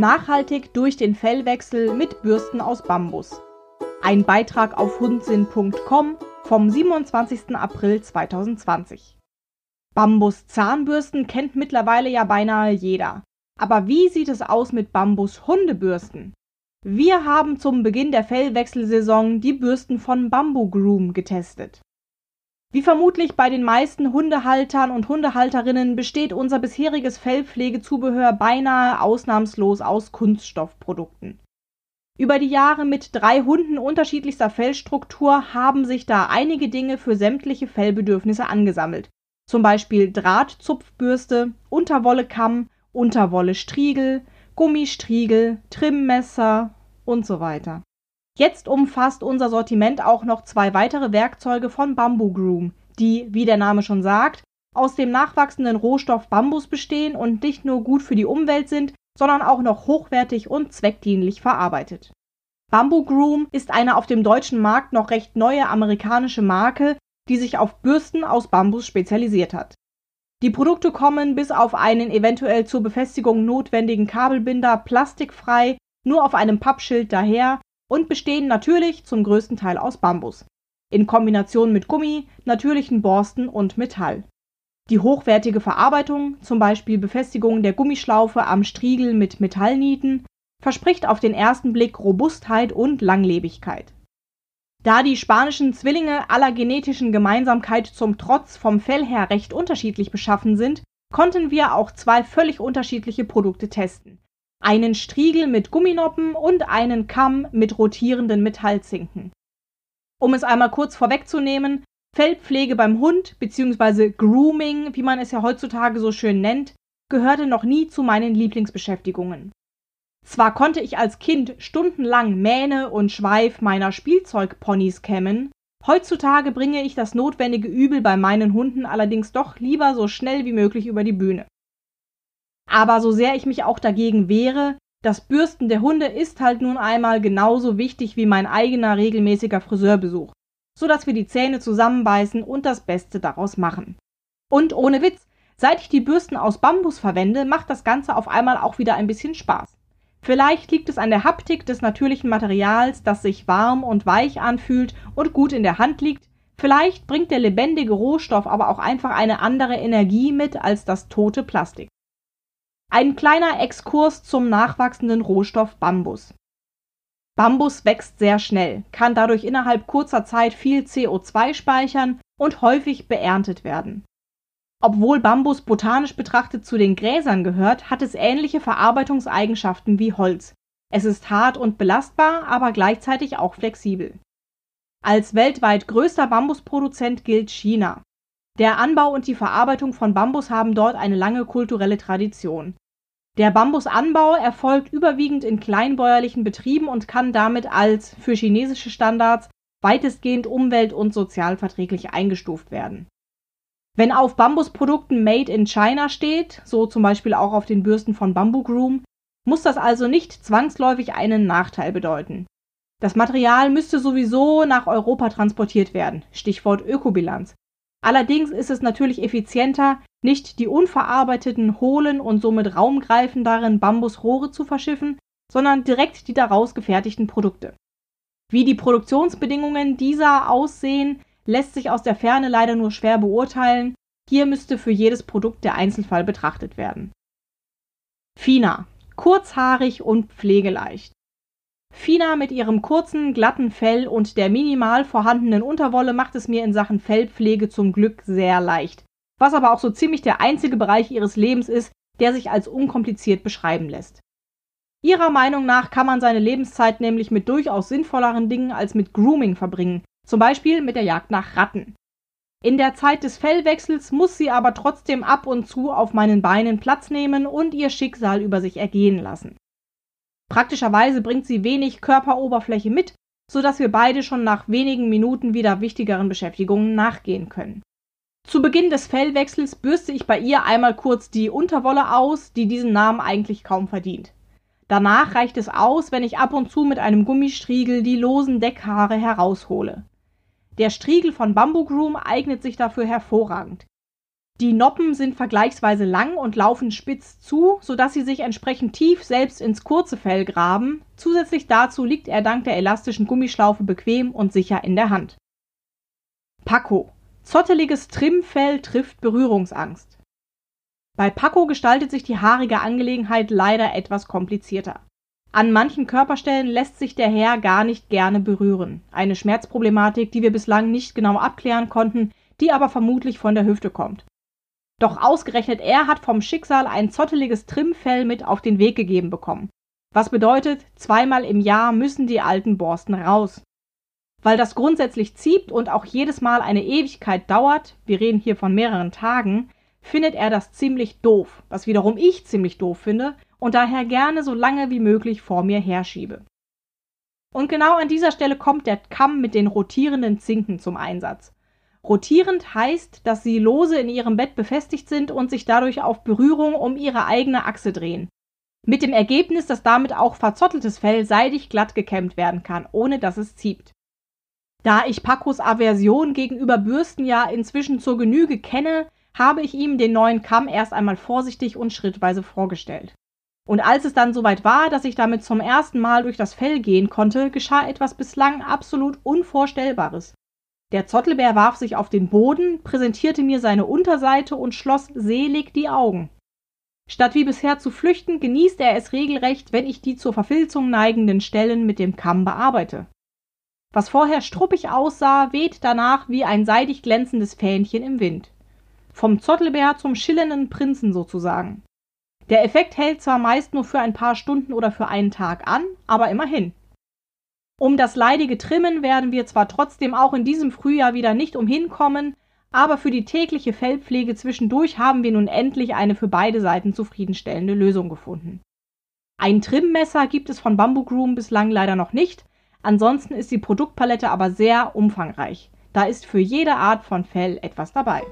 Nachhaltig durch den Fellwechsel mit Bürsten aus Bambus. Ein Beitrag auf hundsinn.com vom 27. April 2020. Bambus Zahnbürsten kennt mittlerweile ja beinahe jeder. Aber wie sieht es aus mit Bambus Hundebürsten? Wir haben zum Beginn der Fellwechselsaison die Bürsten von Bamboo Groom getestet. Wie vermutlich bei den meisten Hundehaltern und Hundehalterinnen besteht unser bisheriges Fellpflegezubehör beinahe ausnahmslos aus Kunststoffprodukten. Über die Jahre mit drei Hunden unterschiedlichster Fellstruktur haben sich da einige Dinge für sämtliche Fellbedürfnisse angesammelt. Zum Beispiel Drahtzupfbürste, Unterwollekamm, Unterwolle-Striegel, Gummistriegel, Trimmmesser und so weiter. Jetzt umfasst unser Sortiment auch noch zwei weitere Werkzeuge von Bamboo Groom, die, wie der Name schon sagt, aus dem nachwachsenden Rohstoff Bambus bestehen und nicht nur gut für die Umwelt sind, sondern auch noch hochwertig und zweckdienlich verarbeitet. Bamboo Groom ist eine auf dem deutschen Markt noch recht neue amerikanische Marke, die sich auf Bürsten aus Bambus spezialisiert hat. Die Produkte kommen bis auf einen eventuell zur Befestigung notwendigen Kabelbinder plastikfrei nur auf einem Pappschild daher und bestehen natürlich zum größten Teil aus Bambus, in Kombination mit Gummi, natürlichen Borsten und Metall. Die hochwertige Verarbeitung, zum Beispiel Befestigung der Gummischlaufe am Striegel mit Metallnieten, verspricht auf den ersten Blick Robustheit und Langlebigkeit. Da die spanischen Zwillinge aller genetischen Gemeinsamkeit zum Trotz vom Fell her recht unterschiedlich beschaffen sind, konnten wir auch zwei völlig unterschiedliche Produkte testen. Einen Striegel mit Gumminoppen und einen Kamm mit rotierenden Metallzinken. Um es einmal kurz vorwegzunehmen, Fellpflege beim Hund bzw. Grooming, wie man es ja heutzutage so schön nennt, gehörte noch nie zu meinen Lieblingsbeschäftigungen. Zwar konnte ich als Kind stundenlang Mähne und Schweif meiner Spielzeugponys kämmen, heutzutage bringe ich das notwendige Übel bei meinen Hunden allerdings doch lieber so schnell wie möglich über die Bühne. Aber so sehr ich mich auch dagegen wehre, das Bürsten der Hunde ist halt nun einmal genauso wichtig wie mein eigener regelmäßiger Friseurbesuch, so dass wir die Zähne zusammenbeißen und das Beste daraus machen. Und ohne Witz, seit ich die Bürsten aus Bambus verwende, macht das Ganze auf einmal auch wieder ein bisschen Spaß. Vielleicht liegt es an der Haptik des natürlichen Materials, das sich warm und weich anfühlt und gut in der Hand liegt. Vielleicht bringt der lebendige Rohstoff aber auch einfach eine andere Energie mit als das tote Plastik. Ein kleiner Exkurs zum nachwachsenden Rohstoff Bambus. Bambus wächst sehr schnell, kann dadurch innerhalb kurzer Zeit viel CO2 speichern und häufig beerntet werden. Obwohl Bambus botanisch betrachtet zu den Gräsern gehört, hat es ähnliche Verarbeitungseigenschaften wie Holz. Es ist hart und belastbar, aber gleichzeitig auch flexibel. Als weltweit größter Bambusproduzent gilt China. Der Anbau und die Verarbeitung von Bambus haben dort eine lange kulturelle Tradition. Der Bambusanbau erfolgt überwiegend in kleinbäuerlichen Betrieben und kann damit als für chinesische Standards weitestgehend umwelt- und sozialverträglich eingestuft werden wenn auf Bambusprodukten Made in China steht, so zum Beispiel auch auf den Bürsten von Bamboo Groom, muss das also nicht zwangsläufig einen Nachteil bedeuten. Das Material müsste sowieso nach Europa transportiert werden, Stichwort Ökobilanz. Allerdings ist es natürlich effizienter, nicht die unverarbeiteten, hohlen und somit raumgreifenderen Bambusrohre zu verschiffen, sondern direkt die daraus gefertigten Produkte. Wie die Produktionsbedingungen dieser aussehen, lässt sich aus der Ferne leider nur schwer beurteilen, hier müsste für jedes Produkt der Einzelfall betrachtet werden. Fina. Kurzhaarig und pflegeleicht. Fina mit ihrem kurzen, glatten Fell und der minimal vorhandenen Unterwolle macht es mir in Sachen Fellpflege zum Glück sehr leicht, was aber auch so ziemlich der einzige Bereich ihres Lebens ist, der sich als unkompliziert beschreiben lässt. Ihrer Meinung nach kann man seine Lebenszeit nämlich mit durchaus sinnvolleren Dingen als mit Grooming verbringen, zum Beispiel mit der Jagd nach Ratten. In der Zeit des Fellwechsels muss sie aber trotzdem ab und zu auf meinen Beinen Platz nehmen und ihr Schicksal über sich ergehen lassen. Praktischerweise bringt sie wenig Körperoberfläche mit, so dass wir beide schon nach wenigen Minuten wieder wichtigeren Beschäftigungen nachgehen können. Zu Beginn des Fellwechsels bürste ich bei ihr einmal kurz die Unterwolle aus, die diesen Namen eigentlich kaum verdient. Danach reicht es aus, wenn ich ab und zu mit einem Gummistriegel die losen Deckhaare heraushole. Der Striegel von Bamboo Groom eignet sich dafür hervorragend. Die Noppen sind vergleichsweise lang und laufen spitz zu, sodass sie sich entsprechend tief selbst ins kurze Fell graben. Zusätzlich dazu liegt er dank der elastischen Gummischlaufe bequem und sicher in der Hand. Paco. Zotteliges Trimmfell trifft Berührungsangst. Bei Paco gestaltet sich die haarige Angelegenheit leider etwas komplizierter. An manchen Körperstellen lässt sich der Herr gar nicht gerne berühren. Eine Schmerzproblematik, die wir bislang nicht genau abklären konnten, die aber vermutlich von der Hüfte kommt. Doch ausgerechnet er hat vom Schicksal ein zotteliges Trimmfell mit auf den Weg gegeben bekommen. Was bedeutet, zweimal im Jahr müssen die alten Borsten raus. Weil das grundsätzlich zieht und auch jedes Mal eine Ewigkeit dauert, wir reden hier von mehreren Tagen, findet er das ziemlich doof, was wiederum ich ziemlich doof finde und daher gerne so lange wie möglich vor mir herschiebe. Und genau an dieser Stelle kommt der Kamm mit den rotierenden Zinken zum Einsatz. Rotierend heißt, dass sie lose in ihrem Bett befestigt sind und sich dadurch auf Berührung um ihre eigene Achse drehen. Mit dem Ergebnis, dass damit auch verzotteltes Fell seidig glatt gekämmt werden kann, ohne dass es zieht. Da ich Pacos Aversion gegenüber Bürsten ja inzwischen zur Genüge kenne, habe ich ihm den neuen Kamm erst einmal vorsichtig und schrittweise vorgestellt. Und als es dann soweit war, dass ich damit zum ersten Mal durch das Fell gehen konnte, geschah etwas bislang absolut Unvorstellbares. Der Zottelbär warf sich auf den Boden, präsentierte mir seine Unterseite und schloss selig die Augen. Statt wie bisher zu flüchten, genießt er es regelrecht, wenn ich die zur Verfilzung neigenden Stellen mit dem Kamm bearbeite. Was vorher struppig aussah, weht danach wie ein seidig glänzendes Fähnchen im Wind. Vom Zottelbär zum schillernden Prinzen sozusagen. Der Effekt hält zwar meist nur für ein paar Stunden oder für einen Tag an, aber immerhin. Um das leidige Trimmen werden wir zwar trotzdem auch in diesem Frühjahr wieder nicht umhinkommen, aber für die tägliche Fellpflege zwischendurch haben wir nun endlich eine für beide Seiten zufriedenstellende Lösung gefunden. Ein Trimmmesser gibt es von Bamboo Groom bislang leider noch nicht, ansonsten ist die Produktpalette aber sehr umfangreich. Da ist für jede Art von Fell etwas dabei.